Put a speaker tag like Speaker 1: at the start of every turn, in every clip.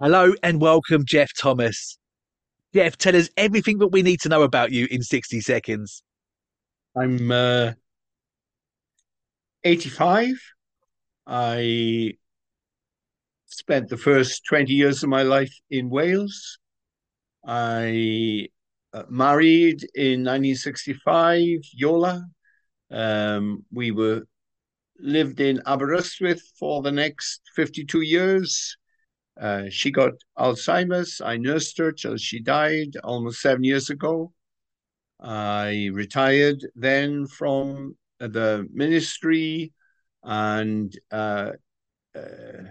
Speaker 1: Hello and welcome, Geoff Thomas. Geoff, tell us everything that we need to know about you in 60 seconds.
Speaker 2: I'm uh, 85. I spent the first 20 years of my life in Wales. I uh, married in 1965, Iola. Um, we were lived in Aberystwyth for the next 52 years. Uh, she got Alzheimer's. I nursed her till she died almost seven years ago. I retired then from the ministry, and uh, uh,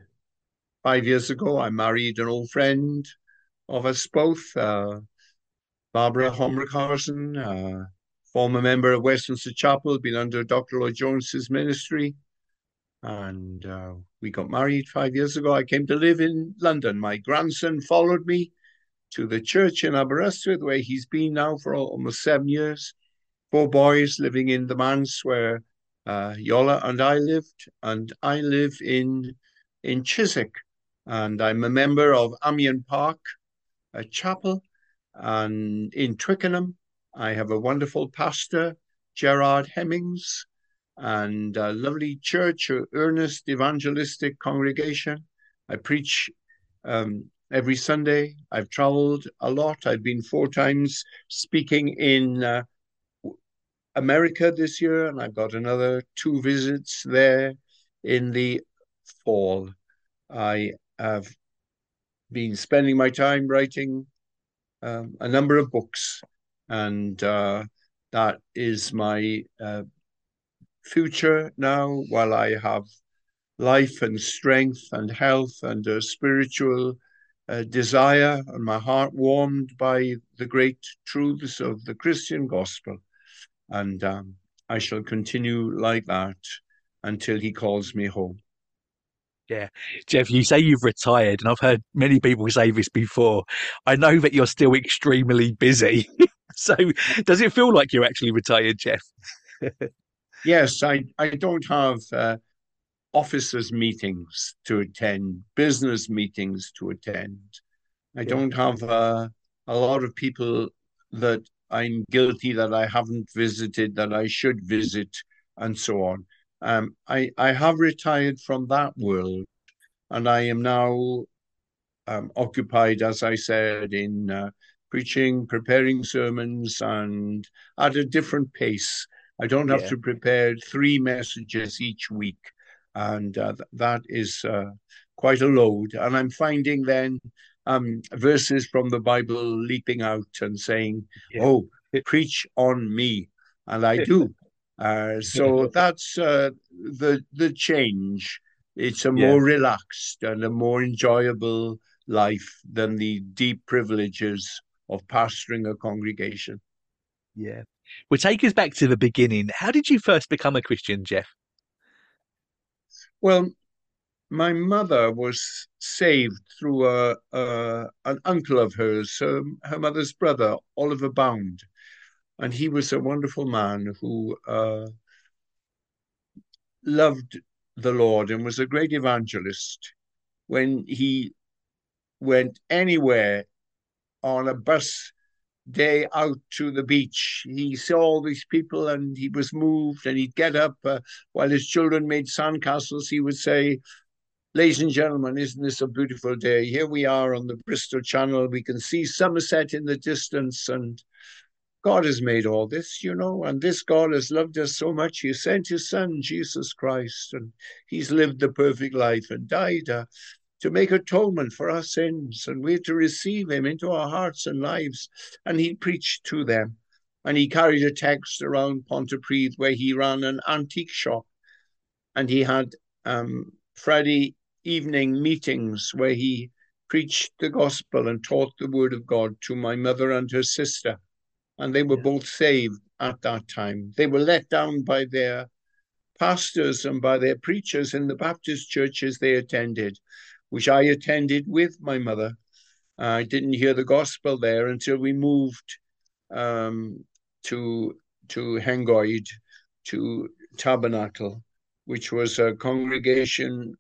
Speaker 2: five years ago, I married an old friend of us both, uh, Barbara Homrichhausen, uh, former member of Westminster Chapel, been under Dr. Lloyd Jones's ministry. And uh, we got married five years ago. I came to live in London. My grandson followed me to the church in Aberystwyth, where he's been now for almost seven years. Four boys living in the manse where uh, Iola and I lived, and I live in in Chiswick, and I'm a member of Amyand Park, a chapel, and in Twickenham, I have a wonderful pastor, Gerard Hemmings, and a lovely church, a earnest evangelistic congregation. I preach um, every Sunday. I've traveled a lot. I've been four times speaking in uh, America this year, and I've got another two visits there in the fall. I have been spending my time writing um, a number of books, and uh, that is my uh, future now while I have life and strength and health and a spiritual uh, desire and my heart warmed by the great truths of the Christian gospel. And um, I shall continue like that until he calls me home.
Speaker 1: Yeah. Geoff, you say you've retired, and I've heard many people say this before. I know that you're still extremely busy. so does it feel like you're actually retired, Geoff?
Speaker 2: yes, I, I don't have uh, officers' meetings to attend, business meetings to attend. I don't have uh, a lot of people that I'm guilty that I haven't visited that I should visit, and so on. Um, I, I have retired from that world, and I am now um, occupied, as I said, in uh, preaching, preparing sermons, and at a different pace. I don't have yeah. to prepare three messages each week, and uh, th- that is uh, quite a load. And I'm finding then um, verses from the Bible leaping out and saying, yeah. "Oh, preach on me," and I do. Uh, so that's uh, the the change. It's a more yeah. relaxed and a more enjoyable life than the deep privileges of pastoring a congregation.
Speaker 1: Yeah. Well, take us back to the beginning. How did you first become a Christian, Geoff?
Speaker 2: Well, my mother was saved through a, a an uncle of hers, her, her mother's brother, Oliver Bound and he was a wonderful man who uh, loved the Lord and was a great evangelist. When he went anywhere on a bus day out to the beach, he saw all these people and he was moved. And he'd get up uh, while his children made sandcastles. He would say, Ladies and gentlemen, isn't this a beautiful day? Here we are on the Bristol Channel. We can see Somerset in the distance, and God has made all this, you know, and this God has loved us so much. He sent his son, Jesus Christ, and he's lived the perfect life and died to make atonement for our sins. And we're to receive him into our hearts and lives. And he preached to them. And he carried a text around Pontypridd where he ran an antique shop. And he had um, Friday evening meetings where he preached the gospel and taught the word of God to my mother and her sister and they were yeah. both saved at that time. They were let down by their pastors and by their preachers in the Baptist churches they attended, which I attended with my mother. I didn't hear the gospel there until we moved um, to to Hengoed, to Tabernacle, which was a congregation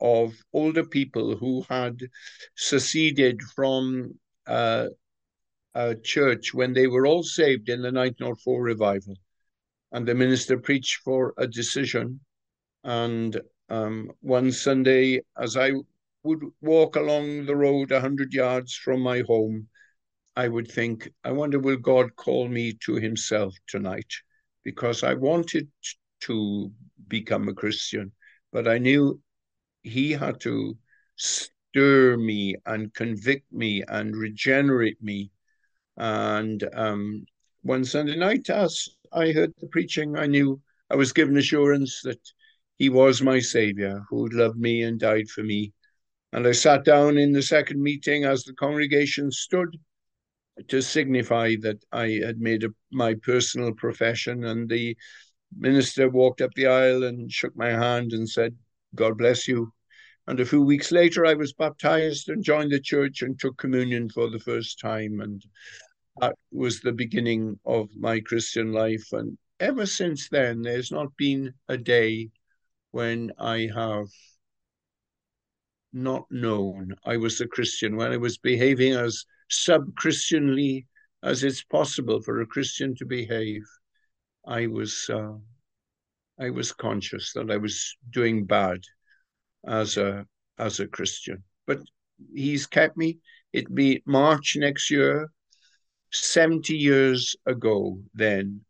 Speaker 2: of older people who had seceded from uh, a church when they were all saved in the 1904 revival. And the minister preached for a decision. And um, one Sunday, as I would walk along the road a 100 yards from my home, I would think, I wonder, will God call me to himself tonight? Because I wanted to become a Christian, but I knew he had to stir me and convict me and regenerate me. And um, one Sunday night, as I heard the preaching, I knew I was given assurance that he was my Savior who loved me and died for me. And I sat down in the second meeting as the congregation stood to signify that I had made a, my personal profession. And the minister walked up the aisle and shook my hand and said, God bless you. And a few weeks later, I was baptized and joined the church and took communion for the first time. And that was the beginning of my Christian life. And ever since then, there's not been a day when I have not known I was a Christian, when I was behaving as sub Christianly as it's possible for a Christian to behave. I was uh, I was conscious that I was doing bad as a as a Christian. But he's kept me. It be March next year, 70 years ago, then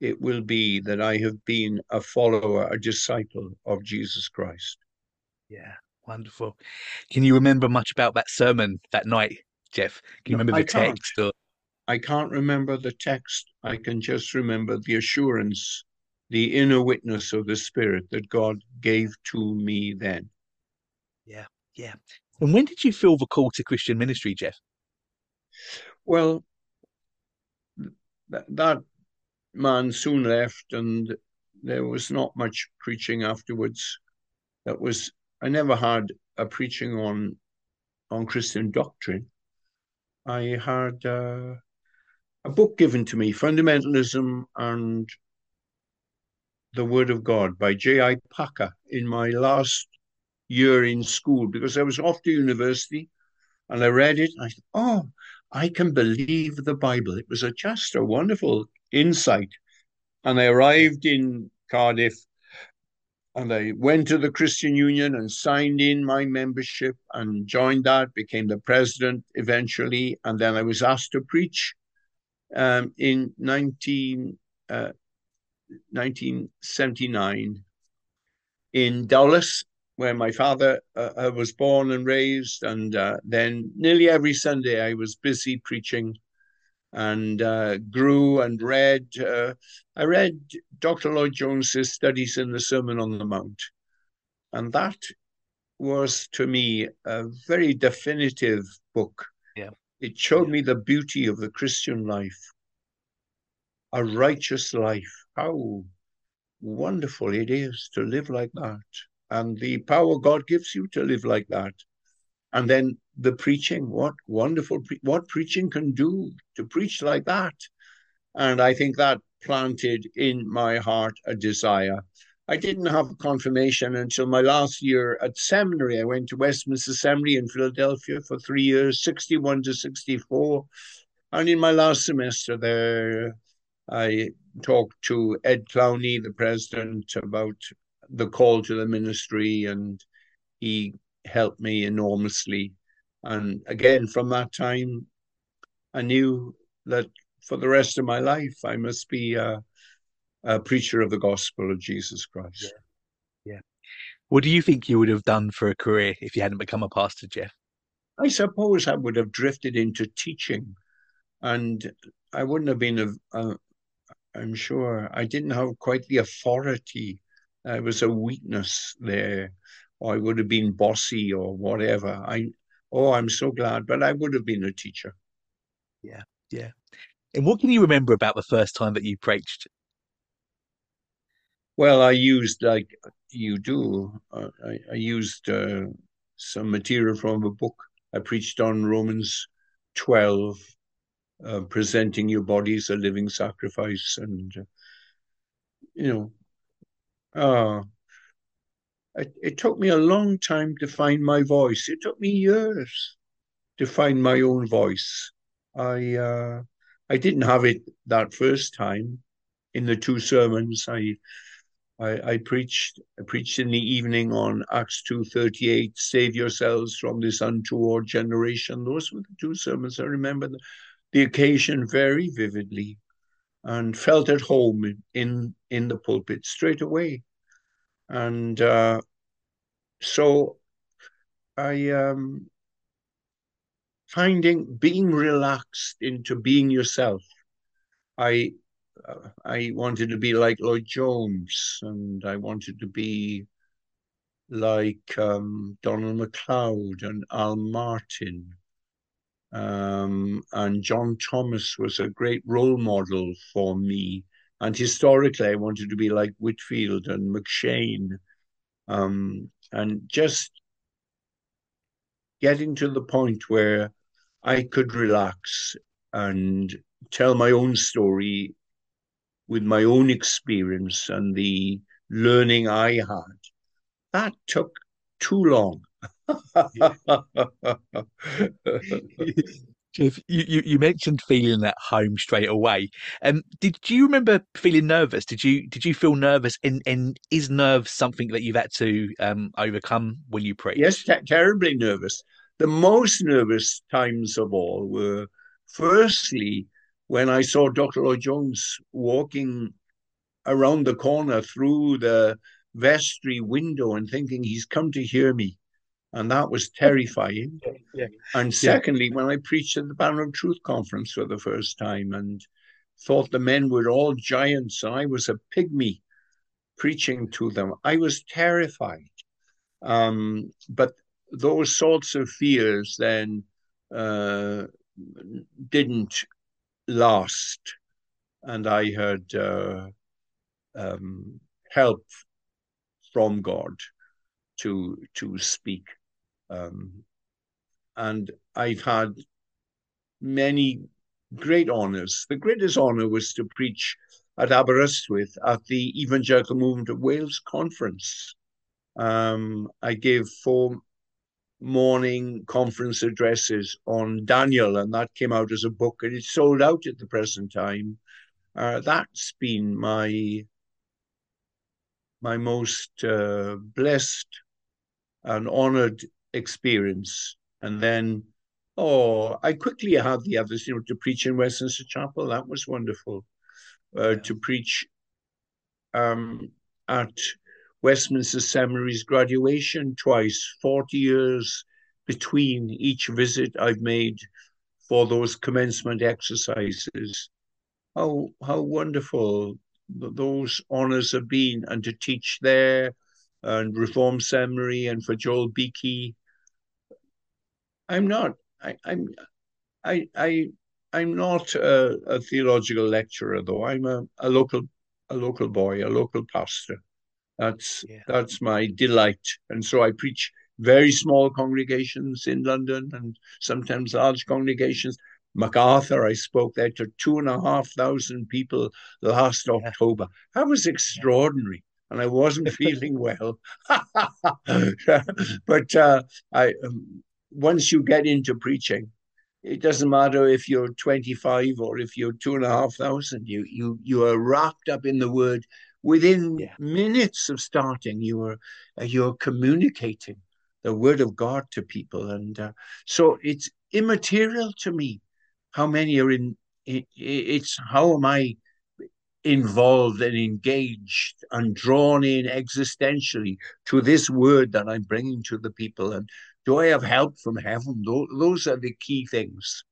Speaker 2: it will be that I have been a follower, a disciple of Jesus Christ.
Speaker 1: Yeah, wonderful. Can you remember much about that sermon that night, Geoff? Can you
Speaker 2: No,
Speaker 1: remember
Speaker 2: I
Speaker 1: the
Speaker 2: can't.
Speaker 1: text or
Speaker 2: I can't remember the text. I can just remember the assurance, the inner witness of the Spirit that God gave to me then.
Speaker 1: yeah, yeah. And when did you feel the call to Christian ministry, Geoff?
Speaker 2: Well, th- that man soon left, and there was not much preaching afterwards. That was I never had a preaching on on Christian doctrine. I had uh, a book given to me, Fundamentalism and the Word of God by J.I. Packer in my last year in school because I was off to university and I read it. I thought, oh, I can believe the Bible. It was a, just a wonderful insight. And I arrived in Cardiff and I went to the Christian Union and signed in my membership and joined that, became the president eventually. And then I was asked to preach um, in 19, uh, 1979 in Dowlais, where my father uh, was born and raised. And uh, then nearly every Sunday I was busy preaching and uh, grew and read. Uh, I read Dr. Lloyd Jones's Studies in the Sermon on the Mount. And that was to me a very definitive book.
Speaker 1: Yeah.
Speaker 2: It showed
Speaker 1: Yeah.
Speaker 2: me the beauty of the Christian life, a righteous life. How wonderful it is to live like that, and the power God gives you to live like that. And then the preaching, what wonderful, pre- what preaching can do to preach like that. And I think that planted in my heart a desire. I didn't have confirmation until my last year at seminary. I went to Westminster Seminary in Philadelphia for three years, 61 to 64. And in my last semester there, I talked to Ed Clowney, the president, about the call to the ministry, and he helped me enormously. And again, from that time, I knew that for the rest of my life, I must be a, a preacher of the gospel of Jesus Christ. Yeah.
Speaker 1: What do you think you would have done for a career if you hadn't become a pastor, Geoff?
Speaker 2: I suppose I would have drifted into teaching, and I wouldn't have been a, a uh, I'm sure I didn't have quite the authority. There was a weakness there, or I would have been bossy or whatever. I oh, I'm so glad, but I would have been a teacher.
Speaker 1: Yeah. Yeah. And what can you remember about the first time that you preached?
Speaker 2: Well, I used like you do. Uh, I, I used uh, some material from a book. I preached on Romans twelve, uh, presenting your body as a living sacrifice, and uh, you know, uh, it, it took me a long time to find my voice. It took me years to find my own voice. I uh, I didn't have it that first time in the two sermons. I I, I preached I preached in the evening on Acts two thirty eight. Save yourselves from this untoward generation. Those were the two sermons. I remember the, the occasion very vividly, and felt at home in in the pulpit straight away. And uh, so I um, finding being relaxed into being yourself. I uh, I wanted to be like Lloyd Jones, and I wanted to be like um, Donald MacLeod and Al Martin. Um, and John Thomas was a great role model for me. And historically, I wanted to be like Whitefield and M'Cheyne, Um, and just getting to the point where I could relax and tell my own story with my own experience and the learning I had. That took too long.
Speaker 1: Geoff, you, you, you mentioned feeling at home straight away. Um, did you remember feeling nervous? Did you did you feel nervous? And and is nerves something that you've had to um, overcome when you preach?
Speaker 2: Yes, te- terribly nervous. The most nervous times of all were, firstly, when I saw Dr. Lloyd Jones walking around the corner through the vestry window and thinking he's come to hear me. And that was terrifying.
Speaker 1: Yeah.
Speaker 2: And secondly, when I preached at the Banner of Truth conference for the first time and thought the men were all giants and I was a pygmy preaching to them, I was terrified. Um, but those sorts of fears then uh, didn't last. And I had uh, um, help from God to to speak. Um, and I've had many great honors. The greatest honor was to preach at Aberystwyth at the Evangelical Movement of Wales conference. Um, I gave four morning conference addresses on Daniel, and that came out as a book, and it's sold out at the present time. Uh, that's been my my most uh, blessed and honored experience. And then, oh, I quickly had the others, you know, to preach in Westminster Chapel. That was wonderful. Uh. To preach um, at Westminster Seminary's graduation twice, 40 years between each visit I've made for those commencement exercises. How, how wonderful those honors have been, and to teach there and Reform Seminary and for Joel Beeke. I'm not. I, I'm. I. I. I'm not a, a theological lecturer, though. I'm a, a local, a local boy, a local pastor. That's yeah. that's my delight, and so I preach very small congregations in London and sometimes large congregations. MacArthur, I spoke there to two and a half thousand people last yeah. October. That was extraordinary, and I wasn't feeling well. but uh, I, um, once you get into preaching, it doesn't matter if you're 25 or if you're two and a half thousand. You you you are wrapped up in the word within yeah. minutes of starting. You are you're communicating the word of God to people, and uh, so it's immaterial to me how many are in it's how am I involved and engaged and drawn in existentially to this word that I'm bringing to the people? And do I have help from heaven? Those are the key things.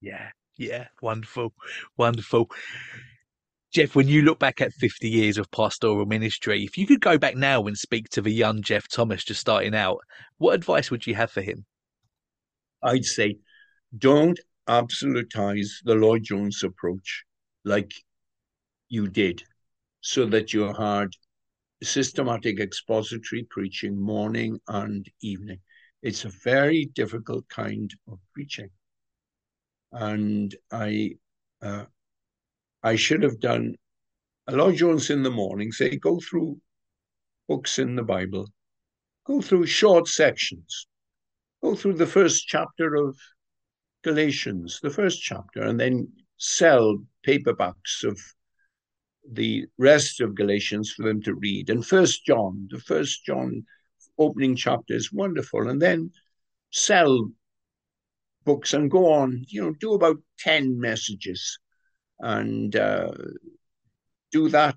Speaker 1: Yeah, yeah, wonderful, wonderful. Geoff, when you look back at 50 years of pastoral ministry, if you could go back now and speak to the young Geoff Thomas just starting out, what advice would you have for him?
Speaker 2: I'd say don't absolutize the Lloyd Jones approach like you did, so that you had systematic expository preaching morning and evening. It's a very difficult kind of preaching. And I uh, I should have done a Lloyd Jones in the morning, say, go through books in the Bible go through short sections. Go through the first chapter of Galatians, the first chapter, and then sell paperbacks of the rest of Galatians for them to read. And First John, the First John opening chapter is wonderful, and then sell books and go on. You know, do about ten messages, and uh, do that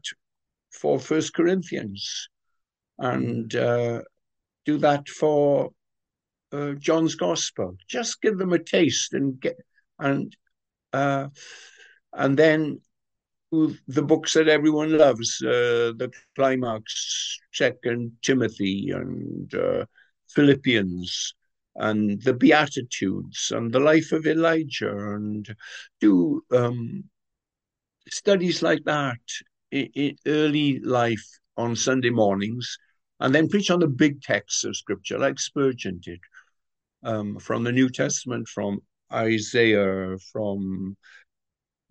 Speaker 2: for First Corinthians, and uh, do that for uh, John's Gospel. Just give them a taste and get and uh, and then the books that everyone loves, uh, the climax, Second Timothy and uh, Philippians, and the Beatitudes and the life of Elijah, and do um, studies like that in, in early life on Sunday mornings, and then preach on the big texts of Scripture, like Spurgeon did, um, from the New Testament, from Isaiah, from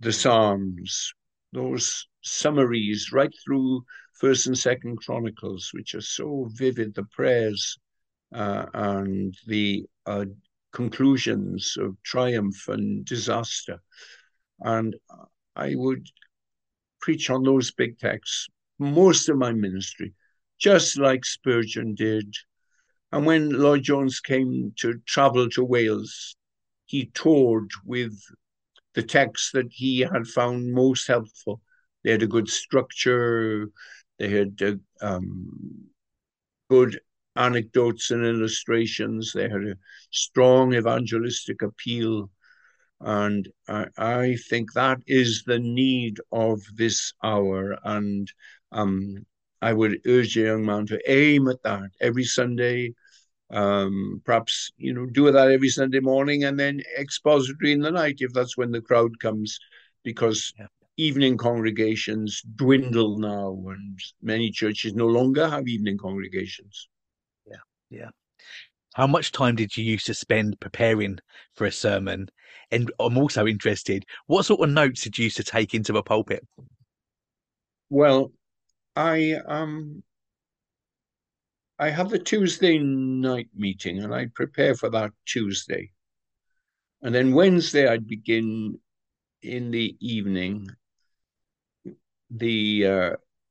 Speaker 2: the Psalms, those summaries right through First and Second Chronicles, which are so vivid, the prayers uh, and the uh, conclusions of triumph and disaster. And I would preach on those big texts most of my ministry, just like Spurgeon did. And when Lloyd Jones came to travel to Wales, he toured with the texts that he had found most helpful. They had a good structure, they had uh, um, good anecdotes and illustrations, they had a strong evangelistic appeal. And I, I think that is the need of this hour. And um, I would urge a young man to aim at that every Sunday um, perhaps you know do that every Sunday morning and then expository in the night if that's when the crowd comes, because yeah. evening congregations dwindle now, and many churches no longer have evening congregations.
Speaker 1: Yeah, yeah. How much time did you used to spend preparing for a sermon? And I'm also interested, what sort of notes did you used to take into the pulpit?
Speaker 2: Well, I um I have the Tuesday night meeting and I'd prepare for that Tuesday. And then Wednesday, I'd begin in the evening the uh,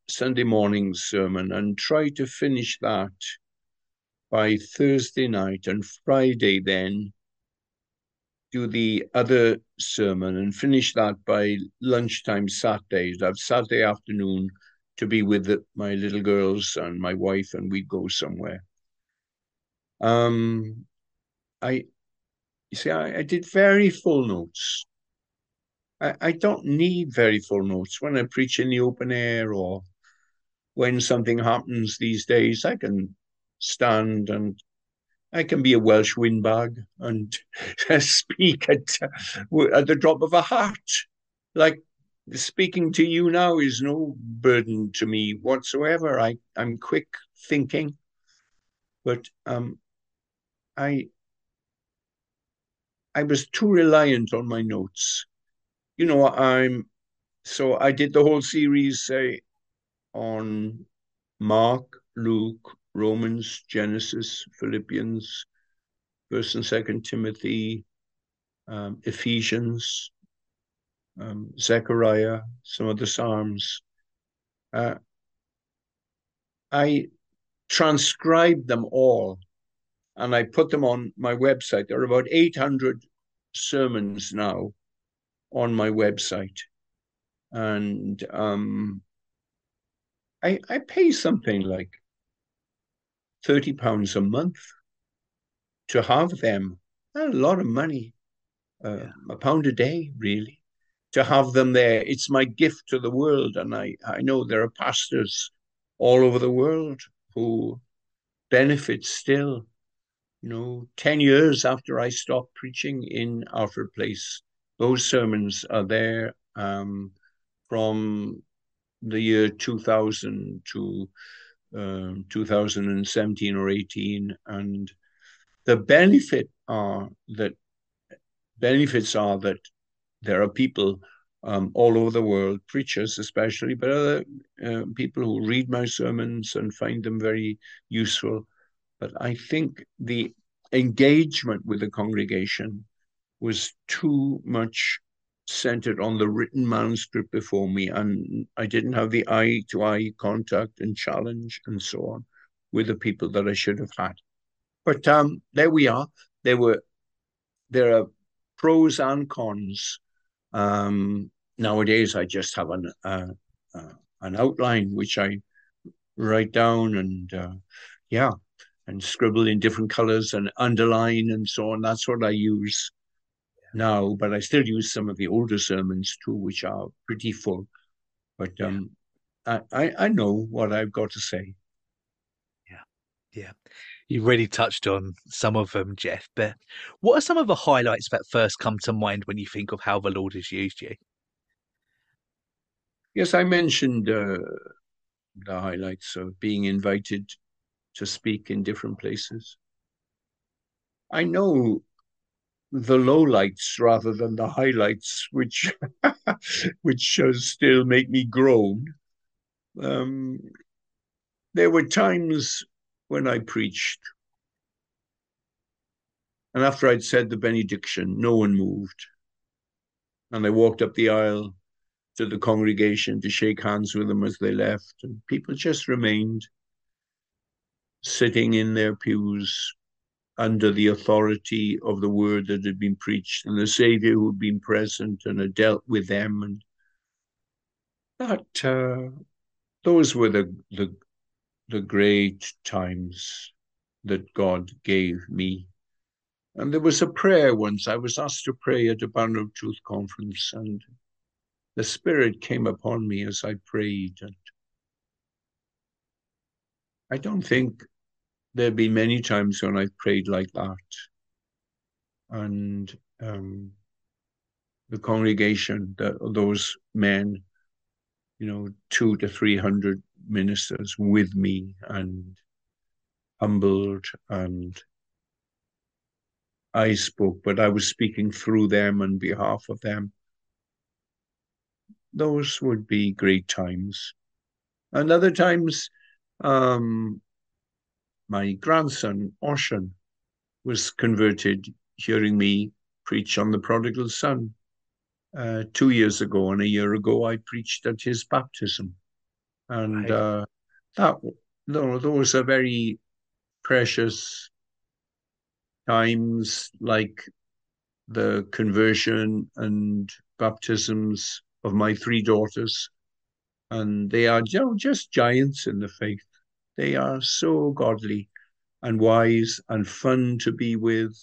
Speaker 2: Sunday morning sermon and try to finish that by Thursday night and Friday, then do the other sermon and finish that by lunchtime Saturdays. I've Saturday afternoon to be with the, my little girls and my wife, and we'd go somewhere. Um, I, you see, I, I did very full notes. I, I don't need very full notes when I preach in the open air or when something happens these days. I can stand and I can be a Welsh windbag and speak at, at the drop of a hat, like speaking to you now is no burden to me whatsoever. I, I'm quick thinking, but um, I I was too reliant on my notes. You know, I'm so I did the whole series say on Mark, Luke, Romans, Genesis, Philippians, First and Second Timothy, um, Ephesians, um, Zechariah, some of the Psalms. Uh, I transcribed them all and I put them on my website. There are about 800 sermons now on my website. And um, I, I pay something like 30 pounds a month to have them. A lot of money, uh, yeah. a pound a day, really to have them there. It's my gift to the world. And I, I know there are pastors all over the world who benefit still. You know, 10 years after I stopped preaching in Alfred Place, those sermons are there um, from the year 2000 to um, 2017 or 18. And the benefit are that benefits are that there are people um, all over the world, preachers especially, but other uh, people who read my sermons and find them very useful, but I think the engagement with the congregation was too much centered on the written manuscript before me, and I didn't have the eye to eye contact and challenge and so on with the people that I should have had. But um, there we are. There were there are pros and cons. Um, nowadays, I just have an uh, uh, an outline which I write down and uh, yeah, and scribble in different colors and underline and so on. That's what I use now, but I still use some of the older sermons too, which are pretty full. But um, I, I, I know what I've got to say.
Speaker 1: Yeah, yeah. You really touched on some of them, Geoff. But what are some of the highlights that first come to mind when you think of how the Lord has used you?
Speaker 2: Yes, I mentioned uh, the highlights of being invited to speak in different places. I know the lowlights rather than the highlights, which which still make me groan. Um, there were times when I preached, and after I'd said the benediction, no one moved, and I walked up the aisle to the congregation to shake hands with them as they left, and people just remained sitting in their pews under the authority of the word that had been preached and the Savior who had been present and had dealt with them. And that uh, those were the, the the great times that God gave me. And there was a prayer once. I was asked to pray at a Banner of Truth conference, and the Spirit came upon me as I prayed. And I don't think there have been many times when I've prayed like that. And um, the congregation, the, those men, you know, two to three hundred ministers with me and humbled and I spoke, but I was speaking through them on behalf of them. Those would be great times. And other times, um, my grandson, Oshan, was converted hearing me preach on the prodigal son uh, two years ago. And a year ago, I preached at his baptism. And uh, that, those are very precious times, like the conversion and baptisms of my three daughters. And they are you know, just giants in the faith. They are so godly and wise and fun to be with.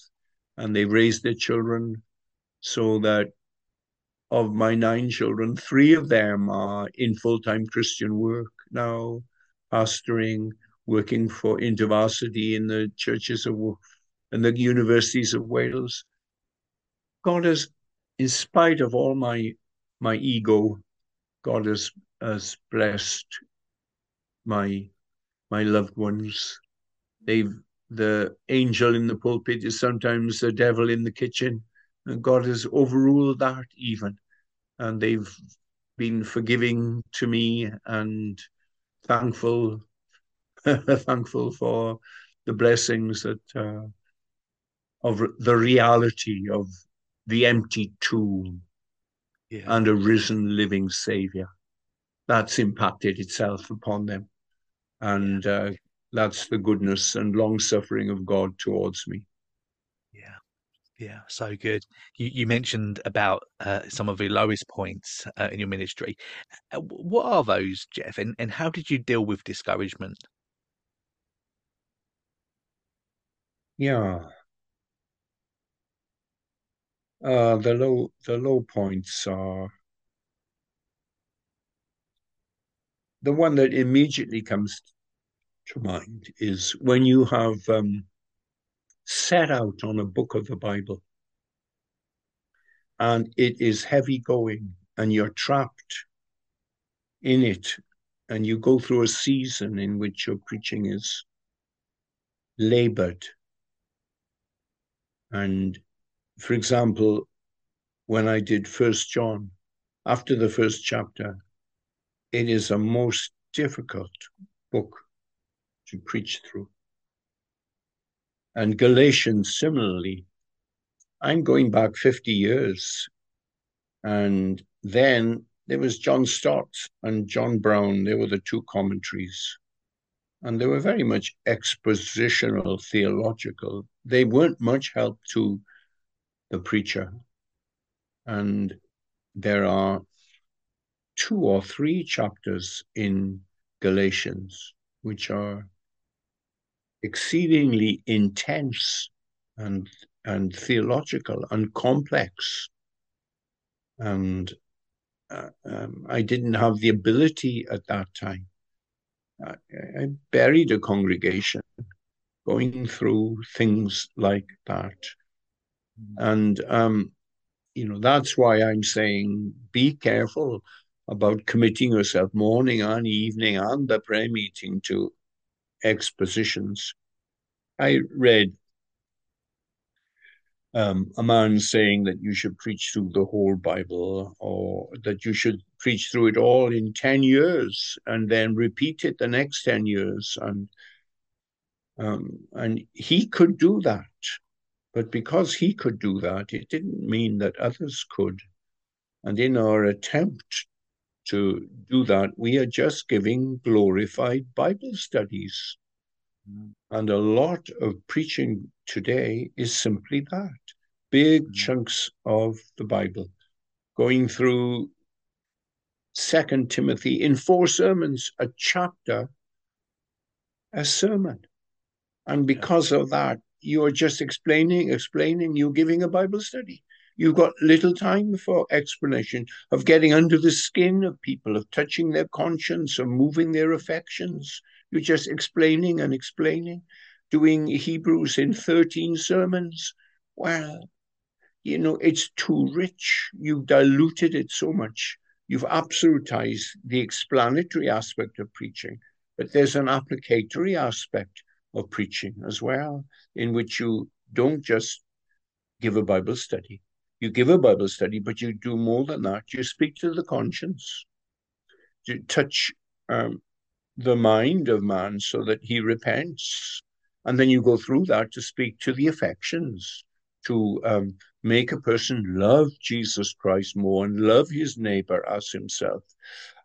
Speaker 2: And they raise their children so that of my nine children, three of them are in full time Christian work now, pastoring, working for InterVarsity in the churches of and the universities of Wales. God has, in spite of all my my ego, God has has blessed my my loved ones. They've the angel in the pulpit is sometimes the devil in the kitchen, and God has overruled that even, and they've been forgiving to me and thankful, thankful for the blessings that uh, of the reality of the empty tomb yeah. and a risen living Savior. That's impacted itself upon them. And uh, that's the goodness and long suffering of God towards me.
Speaker 1: Yeah, so good. You, you mentioned about uh, some of the lowest points uh, in your ministry. Uh, what are those, Geoff? And, and how did you deal with discouragement?
Speaker 2: Yeah. Uh, the low the low points are the one that immediately comes to mind is when you have um, set out on a book of the Bible and it is heavy going and you're trapped in it and you go through a season in which your preaching is labored. And for example, when I did First John, after the first chapter, it is a most difficult book to preach through. And Galatians similarly. I'm going back 50 years. And then there was John Stott and John Brown. They were the two commentaries. And they were very much expositional, theological. They weren't much help to the preacher. And there are two or three chapters in Galatians which are exceedingly intense and and theological and complex. And uh, um, I didn't have the ability at that time. I, I buried a congregation going through things like that. Mm. And, um, you know, that's why I'm saying be careful about committing yourself morning and evening and the prayer meeting to expositions. I read um, a man saying that you should preach through the whole Bible or that you should preach through it all in 10 years and then repeat it the next 10 years. And, um, and he could do that. But because he could do that, it didn't mean that others could. And in our attempt to do that, we are just giving glorified Bible studies. Mm. And a lot of preaching today is simply that big mm. chunks of the Bible, going through Second Timothy in four sermons, a chapter, a sermon. And because yeah. of that, you're just explaining, explaining, you're giving a Bible study. You've got little time for explanation of getting under the skin of people, of touching their conscience, of moving their affections. You're just explaining and explaining, doing Hebrews in 13 sermons. Well, you know, it's too rich. You've diluted it so much. You've absolutized the explanatory aspect of preaching, but there's an applicatory aspect of preaching as well, in which you don't just give a Bible study. You give a Bible study, but you do more than that. You speak to the conscience. You touch um, the mind of man so that he repents. And then you go through that to speak to the affections, to um, make a person love Jesus Christ more and love his neighbor as himself.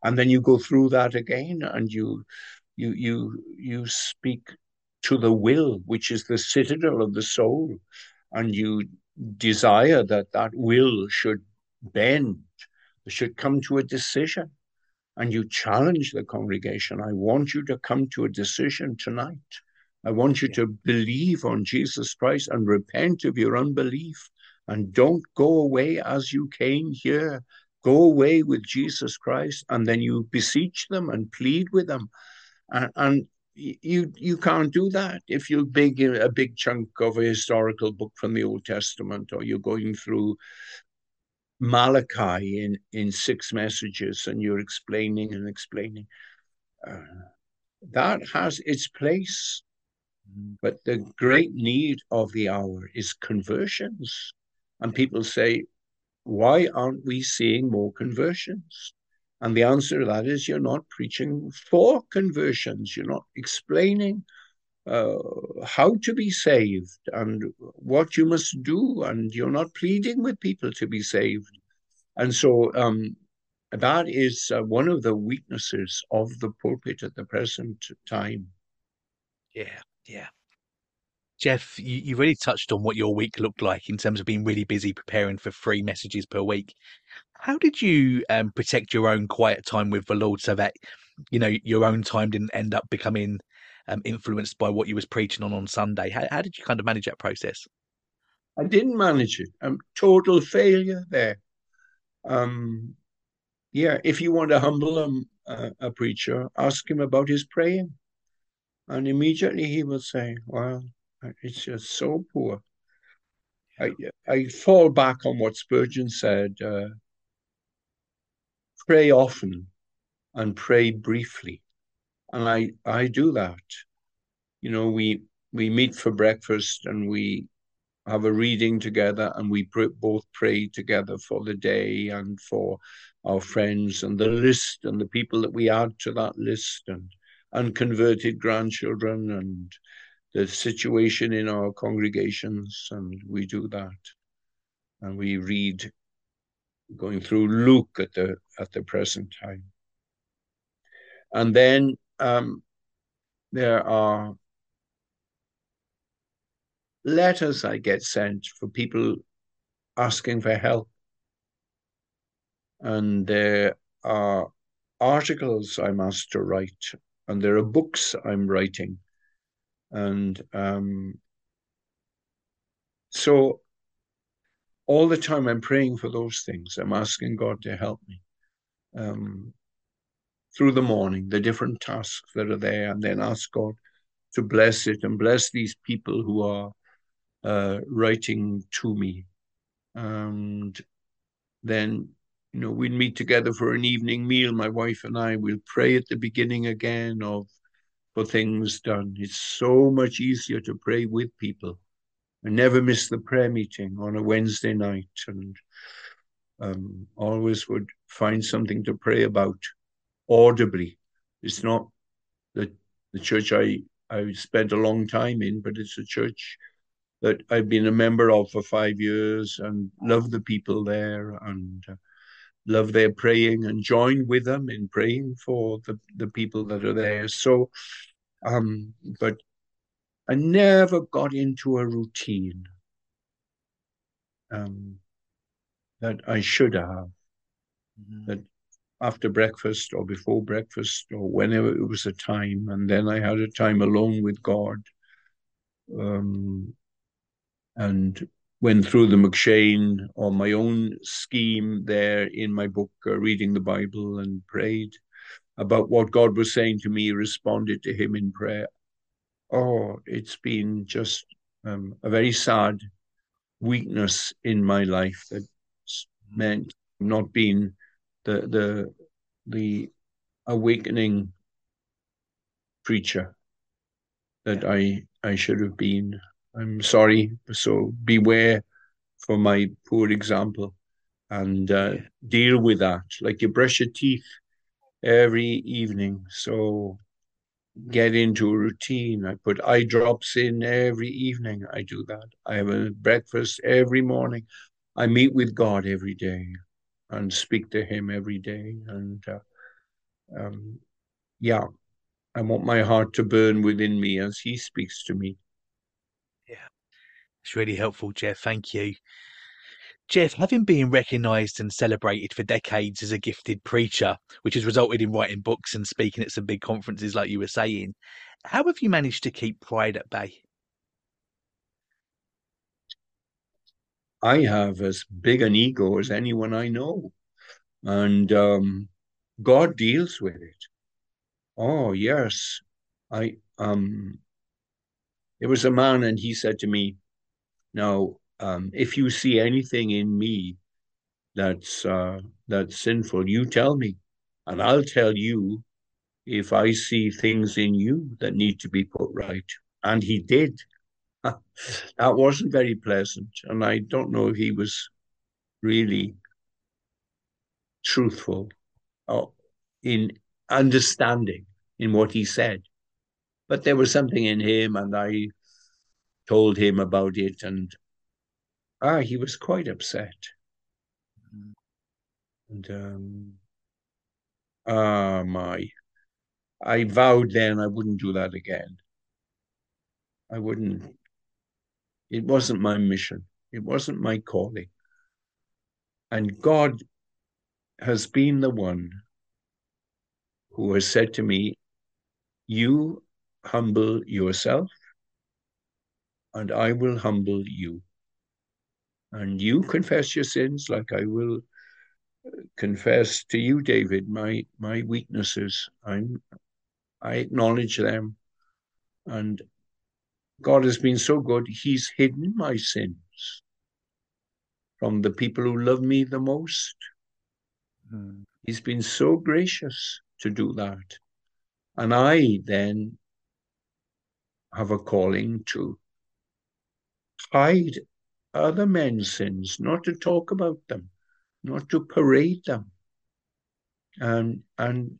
Speaker 2: And then you go through that again and you you you you speak to the will, which is the citadel of the soul, and you desire that that will should bend, should come to a decision. And you challenge the congregation. I want you to come to a decision tonight. I want you to believe on Jesus Christ and repent of your unbelief and don't go away as you came here. Go away with Jesus Christ, and then you beseech them and plead with them. And, and you you can't do that if you're big a big chunk of a historical book from the Old Testament, or you're going through Malachi in in six messages, and you're explaining and explaining. Uh, that has its place, but the great need of the hour is conversions. And people say, why aren't we seeing more conversions? And the answer to that is you're not preaching for conversions. You're not explaining uh, how to be saved and what you must do. And you're not pleading with people to be saved. And so um, that is uh, one of the weaknesses of the pulpit at the present time.
Speaker 1: Yeah, yeah. Geoff, you, you really touched on what your week looked like in terms of being really busy preparing for three messages per week. How did you um, protect your own quiet time with the Lord so that you know your own time didn't end up becoming um, influenced by what you was preaching on on Sunday? How, how did you kind of manage that process?
Speaker 2: I didn't manage it. I'm total failure there. Um, yeah, if you want to humble a, a preacher, ask him about his praying, and immediately he will say, "Well, it's just so poor." I I fall back on what Spurgeon said. Uh, pray often and pray briefly. And I, I do that. You know, we, we meet for breakfast and we have a reading together and we both pray together for the day and for our friends and the list and the people that we add to that list and unconverted grandchildren and the situation in our congregations, and we do that. And we read going through Luke at the at the present time. And then um, there are letters I get sent for people asking for help. And there are articles I'm asked to write, and there are books I'm writing. And um, so all the time I'm praying for those things. I'm asking God to help me um, through the morning, the different tasks that are there, and then ask God to bless it and bless these people who are uh, writing to me. And then, you know, we'd meet together for an evening meal. My wife and I will pray at the beginning again of for things done. It's so much easier to pray with people. I never miss the prayer meeting on a Wednesday night and um, always would find something to pray about audibly. It's not the, the church I, I spent a long time in, but it's a church that I've been a member of for five years and love the people there and uh, love their praying and join with them in praying for the, the people that are there. So, um, but I never got into a routine um, that I should have. Mm-hmm. That after breakfast or before breakfast or whenever it was a time, and then I had a time alone with God. Um, and went through the M'Cheyne or my own scheme there in my book, uh, reading the Bible and prayed about what God was saying to me, responded to Him in prayer. Oh, it's been just um, a very sad weakness in my life that meant not being the the the awakening preacher that I I should have been. I'm sorry. So beware for my poor example and uh, deal with that. Like you brush your teeth every evening. So get into a routine. I put eye drops in every evening. I do that. I have a breakfast every morning. I meet with God every day and speak to Him every day. And uh, um, yeah, I want my heart to burn within me as He speaks to me.
Speaker 1: Yeah, it's really helpful, Geoff. Thank you. Geoff, having been recognised and celebrated for decades as a gifted preacher, which has resulted in writing books and speaking at some big conferences, like you were saying, how have you managed to keep pride at bay?
Speaker 2: I have as big an ego as anyone I know. And um, God deals with it. Oh, yes. I um there was a man and he said to me, now, um, if you see anything in me that's uh, that's sinful, you tell me, and I'll tell you if I see things in you that need to be put right. And he did. that wasn't very pleasant, and I don't know if he was really truthful or in understanding in what he said. But there was something in him, and I told him about it, and ah, he was quite upset. Mm-hmm. And um, ah, my, I vowed then I wouldn't do that again. I wouldn't. It wasn't my mission. It wasn't my calling. And God has been the one who has said to me, You humble yourself and I will humble you. And you confess your sins like I will confess to you, David, my my weaknesses. I'm I acknowledge them. And God has been so good, He's hidden my sins from the people who love me the most. Mm. He's been so gracious to do that. And I then have a calling to hide other men's sins, not to talk about them, not to parade them. And, and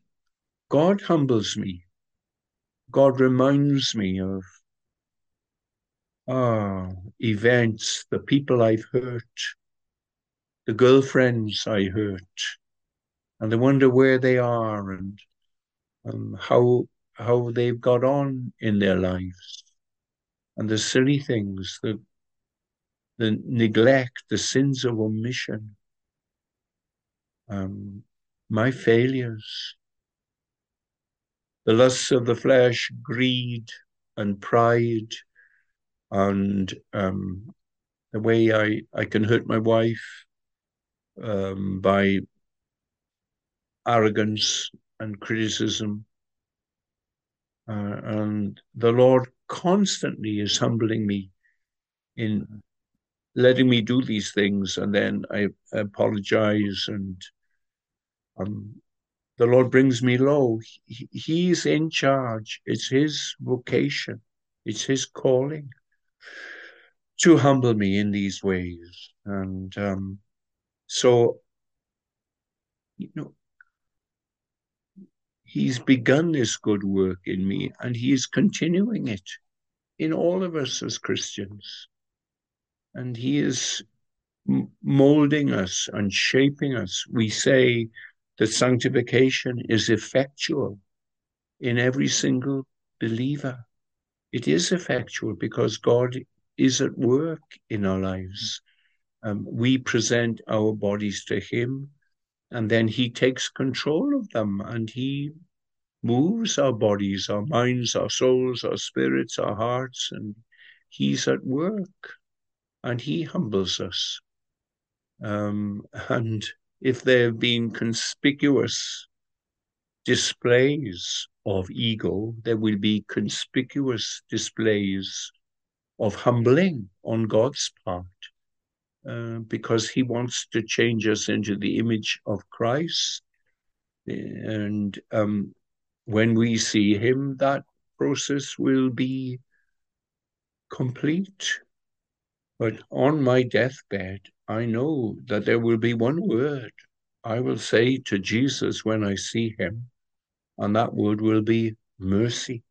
Speaker 2: God humbles me. God reminds me of ah, events, the people I've hurt, the girlfriends I hurt, and I wonder where they are and um, how how they've got on in their lives, and the silly things, the the neglect, the sins of omission, um, my failures, the lusts of the flesh, greed and pride, and um, the way I, I can hurt my wife um, by arrogance and criticism. Uh, and the Lord constantly is humbling me in letting me do these things, and then I apologize, and um, the Lord brings me low. He, he's in charge. It's His vocation. It's His calling to humble me in these ways, and um, so you know He's begun this good work in me and he is continuing it in all of us as Christians. And he is molding us and shaping us. We say that sanctification is effectual in every single believer. It is effectual because God is at work in our lives. Um, we present our bodies to Him and then he takes control of them and he moves our bodies, our minds, our souls, our spirits, our hearts, and he's at work and he humbles us. Um, and if there have been conspicuous displays of ego, there will be conspicuous displays of humbling on God's part. Uh, because he wants to change us into the image of Christ. And um, when we see him, that process will be complete. But on my deathbed, I know that there will be one word I will say to Jesus when I see him, and that word will be mercy.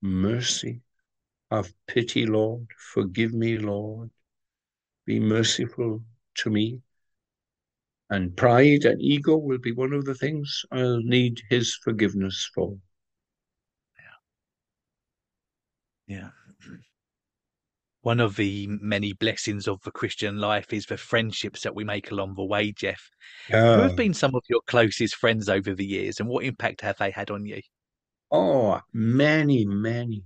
Speaker 2: Mercy. Have pity, Lord. Forgive me, Lord be merciful to me. And pride and ego will be one of the things I'll need his forgiveness for.
Speaker 1: Yeah. Yeah. One of the many blessings of the Christian life is the friendships that we make along the way, Geoff. Yeah. Who have been some of your closest friends over the years and what impact have they had on you?
Speaker 2: Oh, many, many.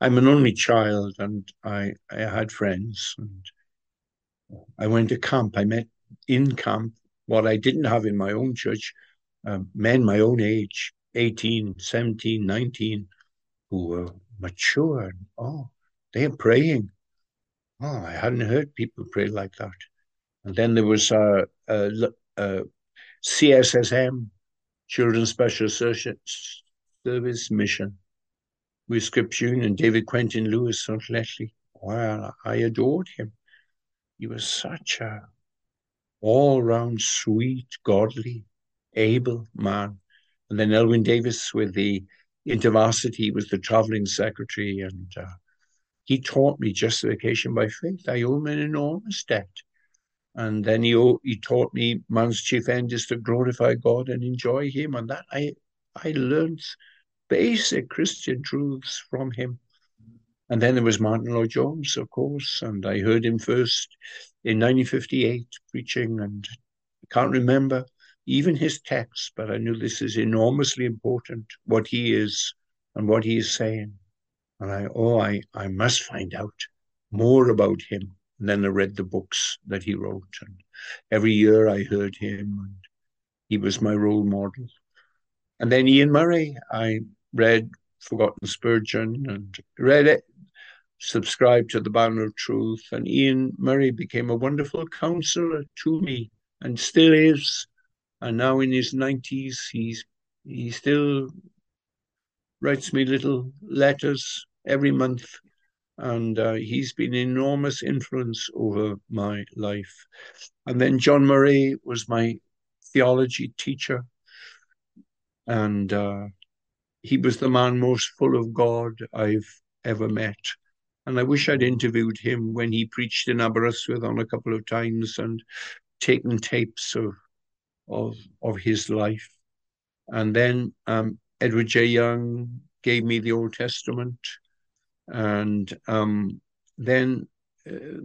Speaker 2: I'm an only child and I, I had friends and I went to camp. I met in camp what I didn't have in my own church, um, men my own age, 18, 17, 19, who were mature. Oh, they're praying. Oh, I hadn't heard people pray like that. And then there was a, a, a CSSM, Children's Special Service Mission, with Scripture and David Quentin Lewis, St. Leslie. Well, I adored him. He was such a all round sweet, godly, able man. And then Elwyn Davies with the InterVarsity was the traveling secretary, and uh, he taught me justification by faith. I owe him an enormous debt. And then he he taught me man's chief end is to glorify God and enjoy Him, and that I I learned basic Christian truths from him. And then there was Martyn Lloyd-Jones, of course, and I heard him first in 1958 preaching, and I can't remember even his text, but I knew this is enormously important, what he is and what he is saying. And I, oh, I, I must find out more about him. And then I read the books that he wrote, and every year I heard him, and he was my role model. And then Iain Murray, I read Forgotten Spurgeon and read it, subscribed to the Banner of Truth, and Iain Murray became a wonderful counselor to me and still is. And now in his 90s, he's he still writes me little letters every month. And uh, he's been enormous influence over my life. And then John Murray was my theology teacher. And uh, he was the man most full of God I've ever met And I wish I'd interviewed him when he preached in Aberystwyth on a couple of times and taken tapes of of of his life. And then um, Edward J. Young gave me the Old Testament, and um, then uh,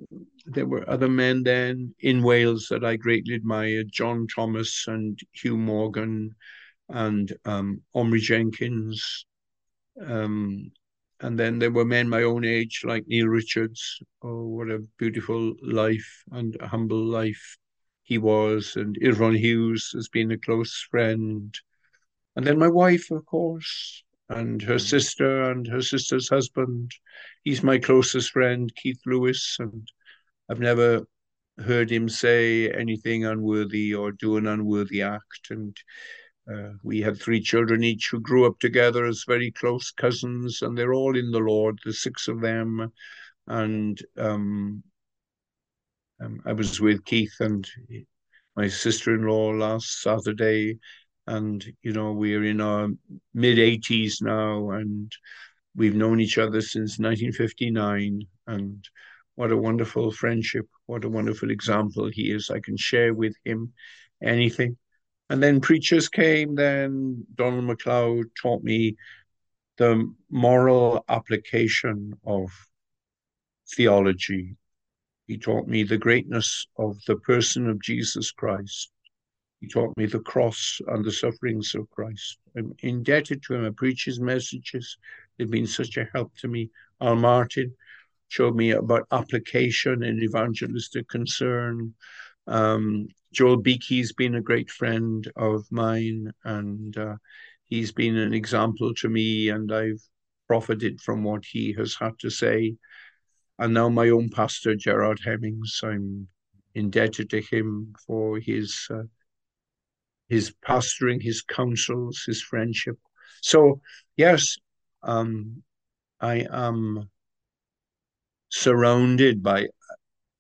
Speaker 2: there were other men then in Wales that I greatly admired: John Thomas and Hugh Morgan, and um, Omri Jenkins. Um, and then there were men my own age like Neil Richards. Oh, what a beautiful life and humble life he was. And Irfon Hughes has been a close friend. And then my wife, of course, and her sister and her sister's husband. He's my closest friend, Keith Lewis. And I've never heard him say anything unworthy or do an unworthy act. And uh, we had three children each who grew up together as very close cousins, and they're all in the Lord, the six of them. And um, um, I was with Keith and my sister in law last Saturday, and you know, we're in our mid 80s now, and we've known each other since 1959. And what a wonderful friendship, what a wonderful example he is. I can share with him anything and then preachers came. Then Donald MacLeod taught me the moral application of theology. He taught me the greatness of the person of Jesus Christ. He taught me the cross and the sufferings of Christ. I'm indebted to him. I preach his messages. They've been such a help to me. Al Martin showed me about application and evangelistic concern. Um, Joel Beeke's been a great friend of mine, and uh, he's been an example to me, and I've profited from what he has had to say. And now my own pastor, Gerard Hemmings, I'm indebted to him for his uh, his pastoring, his counsels, his friendship. So yes, um, I am surrounded by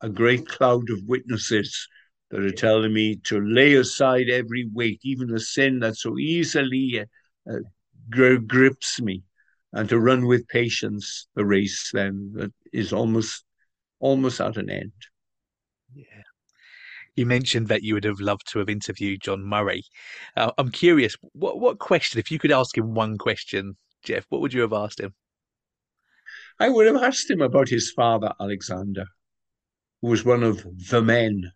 Speaker 2: a great cloud of witnesses that are telling me to lay aside every weight, even the sin that so easily uh, grips me, and to run with patience the race then that is almost almost at an end.
Speaker 1: Yeah. You mentioned that you would have loved to have interviewed John Murray. Uh, I'm curious, what what question, if you could ask him one question, Geoff, what would you have asked him?
Speaker 2: I would have asked him about his father, Alexander, who was one of the men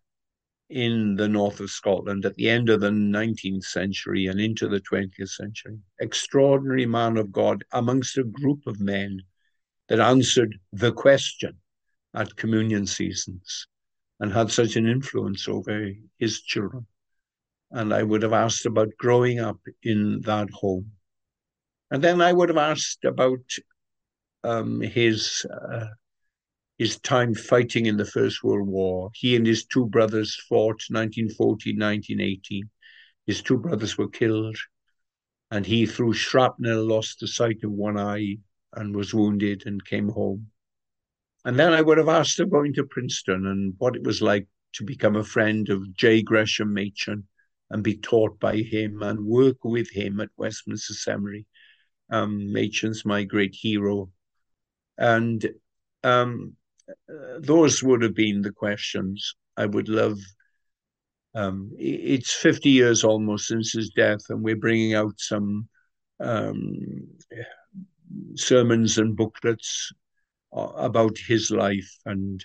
Speaker 2: in the north of Scotland at the end of the 19th century and into the 20th century. Extraordinary man of God amongst a group of men that answered the question at communion seasons and had such an influence over his children. And I would have asked about growing up in that home. And then I would have asked about um, his uh, his time fighting in the First World War. He and his two brothers fought 1940, 1918. His two brothers were killed, and he, through shrapnel, lost the sight of one eye and was wounded and came home. And then I would have asked him going to Princeton and what it was like to become a friend of J. Gresham Machen and be taught by him and work with him at Westminster Seminary. Um, Machen's my great hero. And um, those would have been the questions I would love. Um, it's 50 years almost since his death, and we're bringing out some um, sermons and booklets about his life and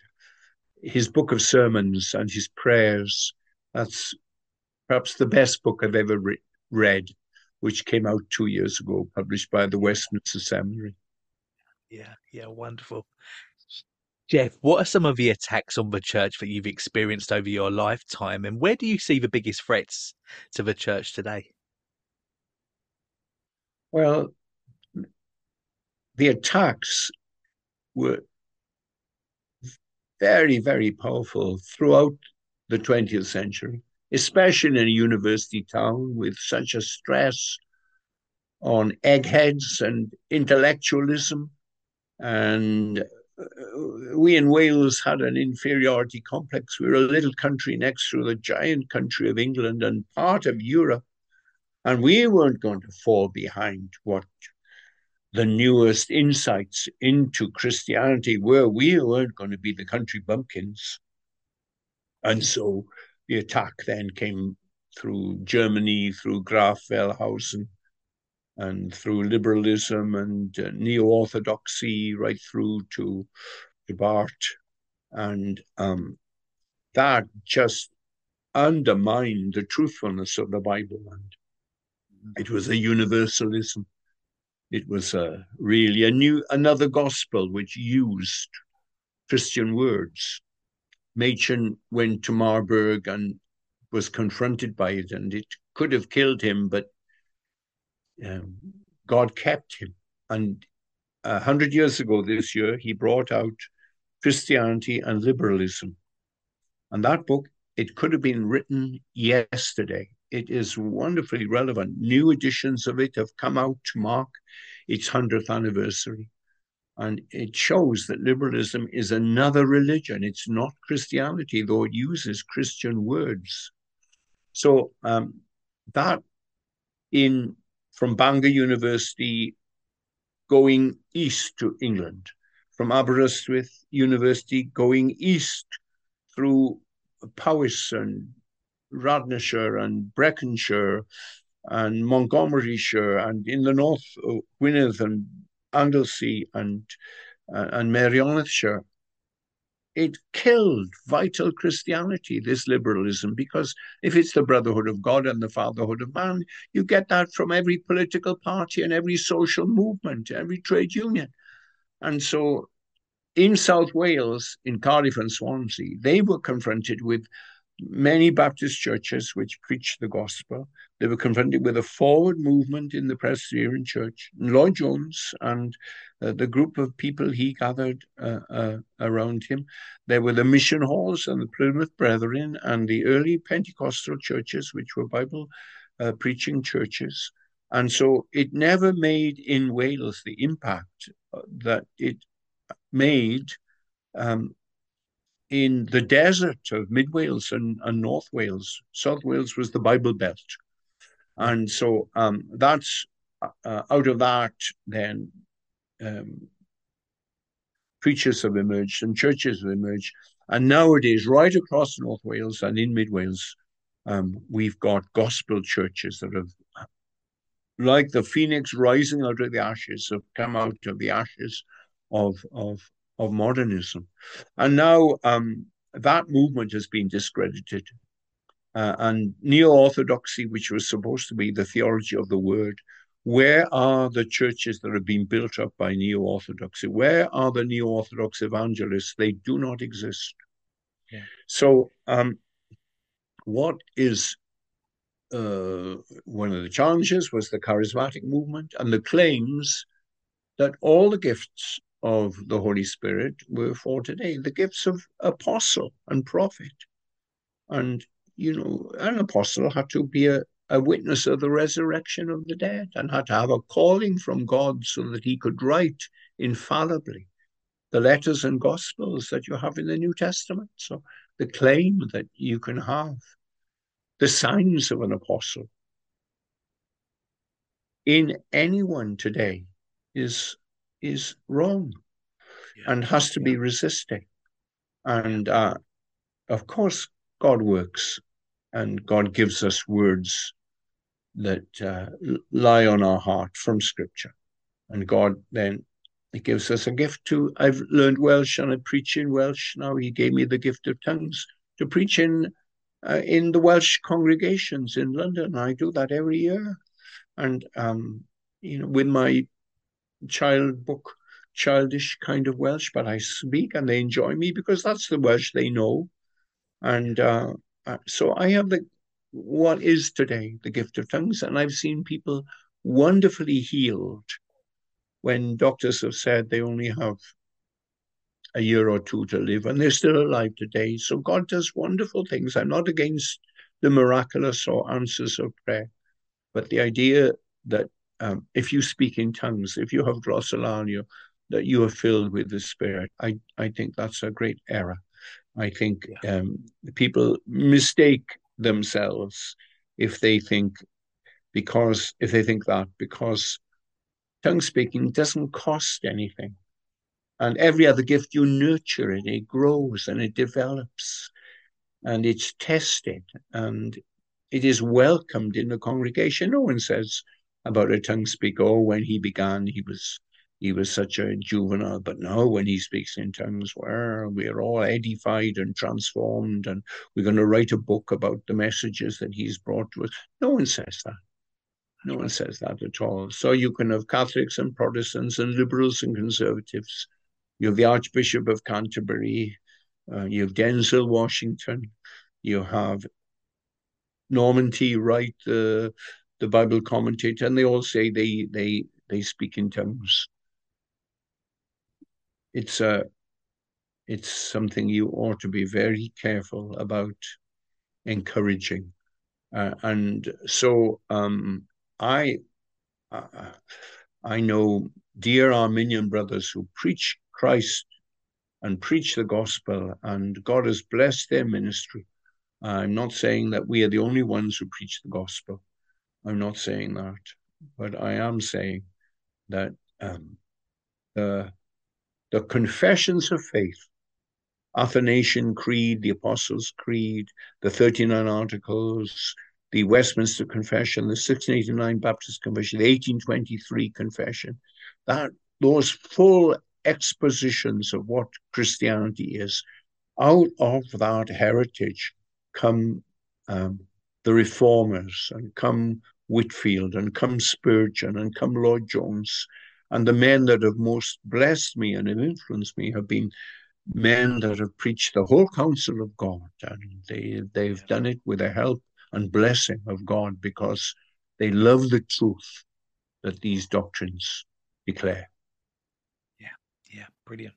Speaker 2: his book of sermons and his prayers. That's perhaps the best book I've ever re- read, which came out two years ago, published by the Westminster Seminary.
Speaker 1: Yeah, yeah, wonderful. Geoff, what are some of the attacks on the church that you've experienced over your lifetime, and where do you see the biggest threats to the church today?
Speaker 2: Well, the attacks were very, very powerful throughout the 20th century, especially in a university town with such a stress on eggheads and intellectualism and uh, we in Wales had an inferiority complex. We were a little country next to the giant country of England and part of Europe. And we weren't going to fall behind what the newest insights into Christianity were we weren't going to be the country bumpkins. And so the attack then came through Germany, through Graf Wellhausen, and through liberalism and uh, neo orthodoxy, right through to, Barth. And um, that just undermined the truthfulness of the Bible. And it was a universalism. It was a, really a new another gospel which used Christian words. Machen went to Marburg and was confronted by it, and it could have killed him, but um, God kept him. And a hundred years ago this year, he brought out Christianity and Liberalism. And that book, it could have been written yesterday. It is wonderfully relevant. New editions of it have come out to mark its 100th anniversary. And it shows that liberalism is another religion. It's not Christianity, though it uses Christian words. So um, that in from Bangor University going east to England, from Aberystwyth University going east through Powys and Radnorshire and Breconshire and Montgomeryshire and in the north uh, Gwynedd and Anglesey and uh, and Merionethshire it killed vital Christianity, this liberalism, because if it's the brotherhood of God and the fatherhood of man, you get that from every political party and every social movement, every trade union. And so in South Wales, in Cardiff and Swansea, they were confronted with many Baptist churches which preached the gospel. They were confronted with a forward movement in the Presbyterian Church. Lloyd Jones and uh, the group of people he gathered uh, uh, around him, there were the mission halls and the Plymouth Brethren and the early Pentecostal churches, which were Bible uh, preaching churches. And so it never made in Wales the impact uh, that it made um, in the desert of Mid Wales and, and North Wales. South Wales was the Bible Belt. And so um, that's uh, out of that, then um, preachers have emerged and churches have emerged. And nowadays, right across North Wales and in Mid Wales, um, we've got gospel churches that have, like the phoenix rising out of the ashes, have come out of the ashes of, of, of modernism. And now um, that movement has been discredited. Uh, and neo orthodoxy, which was supposed to be the theology of the word, where are the churches that have been built up by neo orthodoxy? Where are the neo orthodox evangelists? They do not exist. Yeah. So, um, what is uh, one of the challenges was the charismatic movement and the claims that all the gifts of the Holy Spirit were for today the gifts of apostle and prophet. And, you know, an apostle had to be a, a witness of the resurrection of the dead and had to have a calling from God so that he could write infallibly the letters and gospels that you have in the New Testament. So the claim that you can have the signs of an apostle in anyone today is is wrong yeah. and has to yeah. be resisting. And uh, of course, God works and God gives us words that uh, lie on our heart from Scripture. And God then gives us a gift to. I've learned Welsh and I preach in Welsh now. He gave me the gift of tongues to preach in uh, in the Welsh congregations in London. I do that every year, and um, you know, with my child book, childish kind of Welsh, but I speak and they enjoy me because that's the Welsh they know. And uh, uh, so I have the what is today the gift of tongues, and I've seen people wonderfully healed when doctors have said they only have a year or two to live and they're still alive today. So God does wonderful things. I'm not against the miraculous or answers of prayer, but the idea that um, if you speak in tongues, if you have glossolalia, that you are filled with the Spirit. I, I think that's a great error. I think yeah. um, people mistake themselves if they think because if they think that because tongue speaking doesn't cost anything. And every other gift, you nurture it, it grows and it develops and it's tested and it is welcomed in the congregation. No one says about a tongue speaker, oh, when he began, he was he was such a juvenile, but now when he speaks in tongues, well, we're all edified and transformed, and we're going to write a book about the messages that he's brought to us. No one says that. No one says that at all. So you can have Catholics and Protestants and liberals and conservatives. You have the Archbishop of Canterbury. Uh, you have Denzel Washington. You have Norman T. Wright, the the Bible commentator, and they all say they they they speak in tongues it's a it's something you ought to be very careful about encouraging. Uh, and so um, I uh, I know dear Arminian brothers who preach Christ and preach the gospel, and God has blessed their ministry. I'm not saying that we are the only ones who preach the gospel. I'm not saying that, but I am saying that um, the the confessions of faith, Athanasian Creed, the Apostles' Creed, the 39 Articles, the Westminster Confession, the 1689 Baptist Confession, the 1823 Confession, that those full expositions of what Christianity is, out of that heritage come um, the reformers and come Whitefield and come Spurgeon and come Lloyd Jones and the men that have most blessed me and have influenced me have been men that have preached the whole counsel of God. And they, they've done it with the help and blessing of God because they love the truth that these doctrines declare.
Speaker 1: Yeah, yeah, brilliant.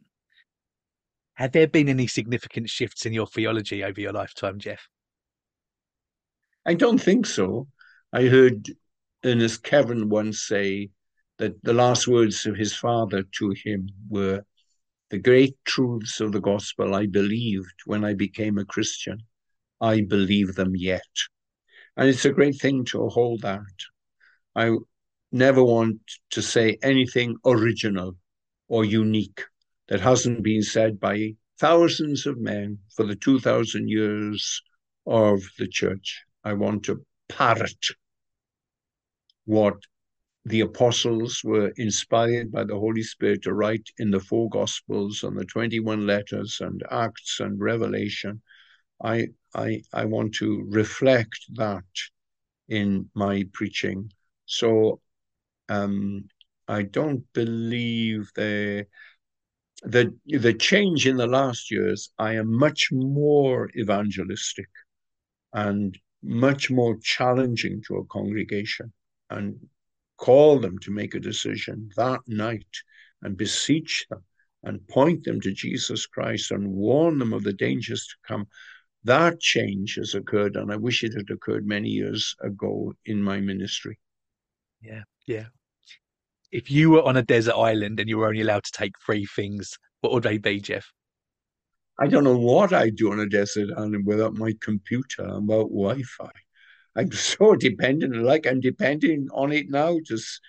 Speaker 1: Have there been any significant shifts in your theology over your lifetime, Geoff?
Speaker 2: I don't think so. I heard Ernest Kevan once say, that the last words of his father to him were the great truths of the gospel I believed when I became a Christian. I believe them yet. And it's a great thing to hold that. I never want to say anything original or unique that hasn't been said by thousands of men for the 2,000 years of the church. I want to parrot what the apostles were inspired by the Holy Spirit to write in the four Gospels and the 21 letters and Acts and Revelation. I, I, I want to reflect that in my preaching. So um, I don't believe the, the, the change in the last years. I am much more evangelistic and much more challenging to a congregation and call them to make a decision that night and beseech them and point them to Jesus Christ and warn them of the dangers to come. That change has occurred, and I wish it had occurred many years ago in my ministry.
Speaker 1: Yeah, yeah. If you were on a desert island and you were only allowed to take three things, what would they be, Geoff?
Speaker 2: I don't know what I'd do on a desert island without my computer and without Wi Fi. I'm so dependent, like I'm depending on it now Just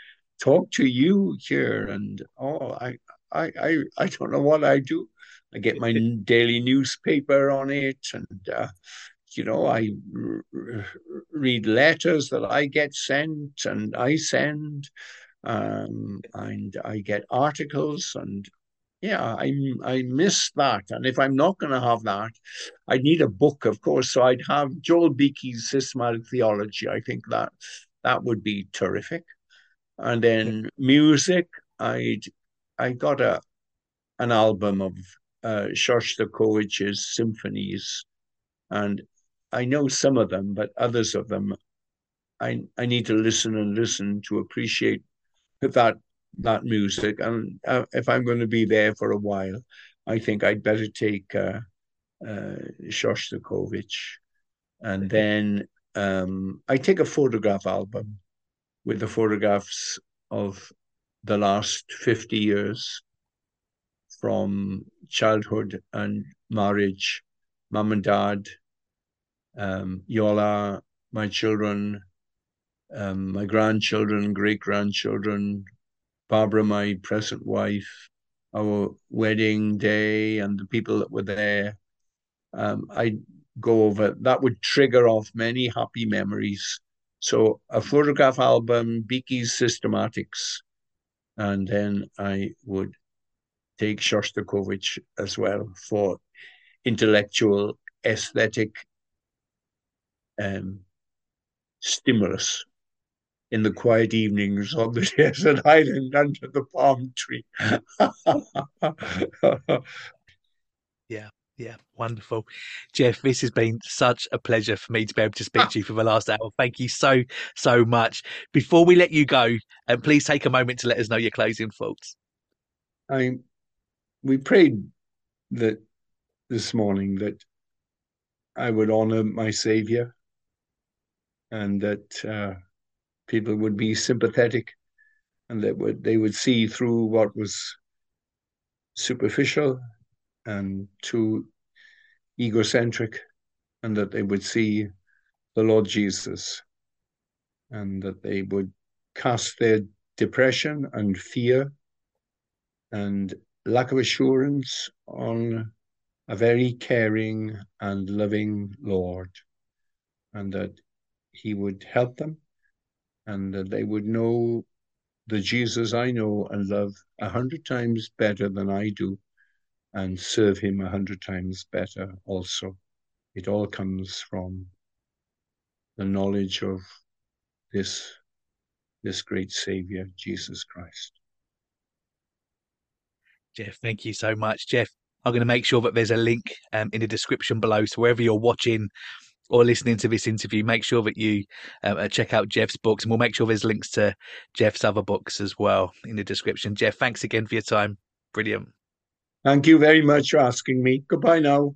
Speaker 2: talk to you here. And oh, I, I, I, I don't know what I do. I get my daily newspaper on it, and uh, you know, I r- read letters that I get sent, and I send, um, and I get articles, and yeah, I I miss that. And if I'm not going to have that, I'd need a book, of course. So I'd have Joel Beeke's Systematic Theology. I think that that would be terrific. And then music, I'd I got a an album of uh, Shostakovich's symphonies, and I know some of them, but others of them, I I need to listen and listen to appreciate that that music. And uh, if I'm going to be there for a while, I think I'd better take uh, uh, Shostakovich. And then um, I take a photograph album with the photographs of the last 50 years from childhood and marriage, mom and dad, um, Iola, my children, um, my grandchildren, great grandchildren, Barbara, my present wife, our wedding day, and the people that were there. Um, I go over that would trigger off many happy memories. So a photograph album, Beeke's systematics, and then I would take Shostakovich as well for intellectual, aesthetic um, stimulus in the quiet evenings on the desert island under the palm tree.
Speaker 1: yeah, yeah, wonderful. Geoff, this has been such a pleasure for me to be able to speak to you for the last hour. Thank you so, so much. Before we let you go, and um, please take a moment to let us know your closing thoughts.
Speaker 2: I we prayed that this morning that I would honor my Savior and that uh, people would be sympathetic and that would they would see through what was superficial and too egocentric and that they would see the Lord Jesus and that they would cast their depression and fear and lack of assurance on a very caring and loving Lord, and that He would help them, and that they would know the Jesus I know and love a hundred times better than I do, and serve Him a hundred times better also. It all comes from the knowledge of this, this great Savior, Jesus Christ.
Speaker 1: Geoff, thank you so much. Geoff, I'm going to make sure that there's a link um, in the description below. So wherever you're watching or listening to this interview, make sure that you um, uh, check out Geoff's books, and we'll make sure there's links to Geoff's other books as well in the description. Geoff, thanks again for your time. Brilliant.
Speaker 2: Thank you very much for asking me. Goodbye now.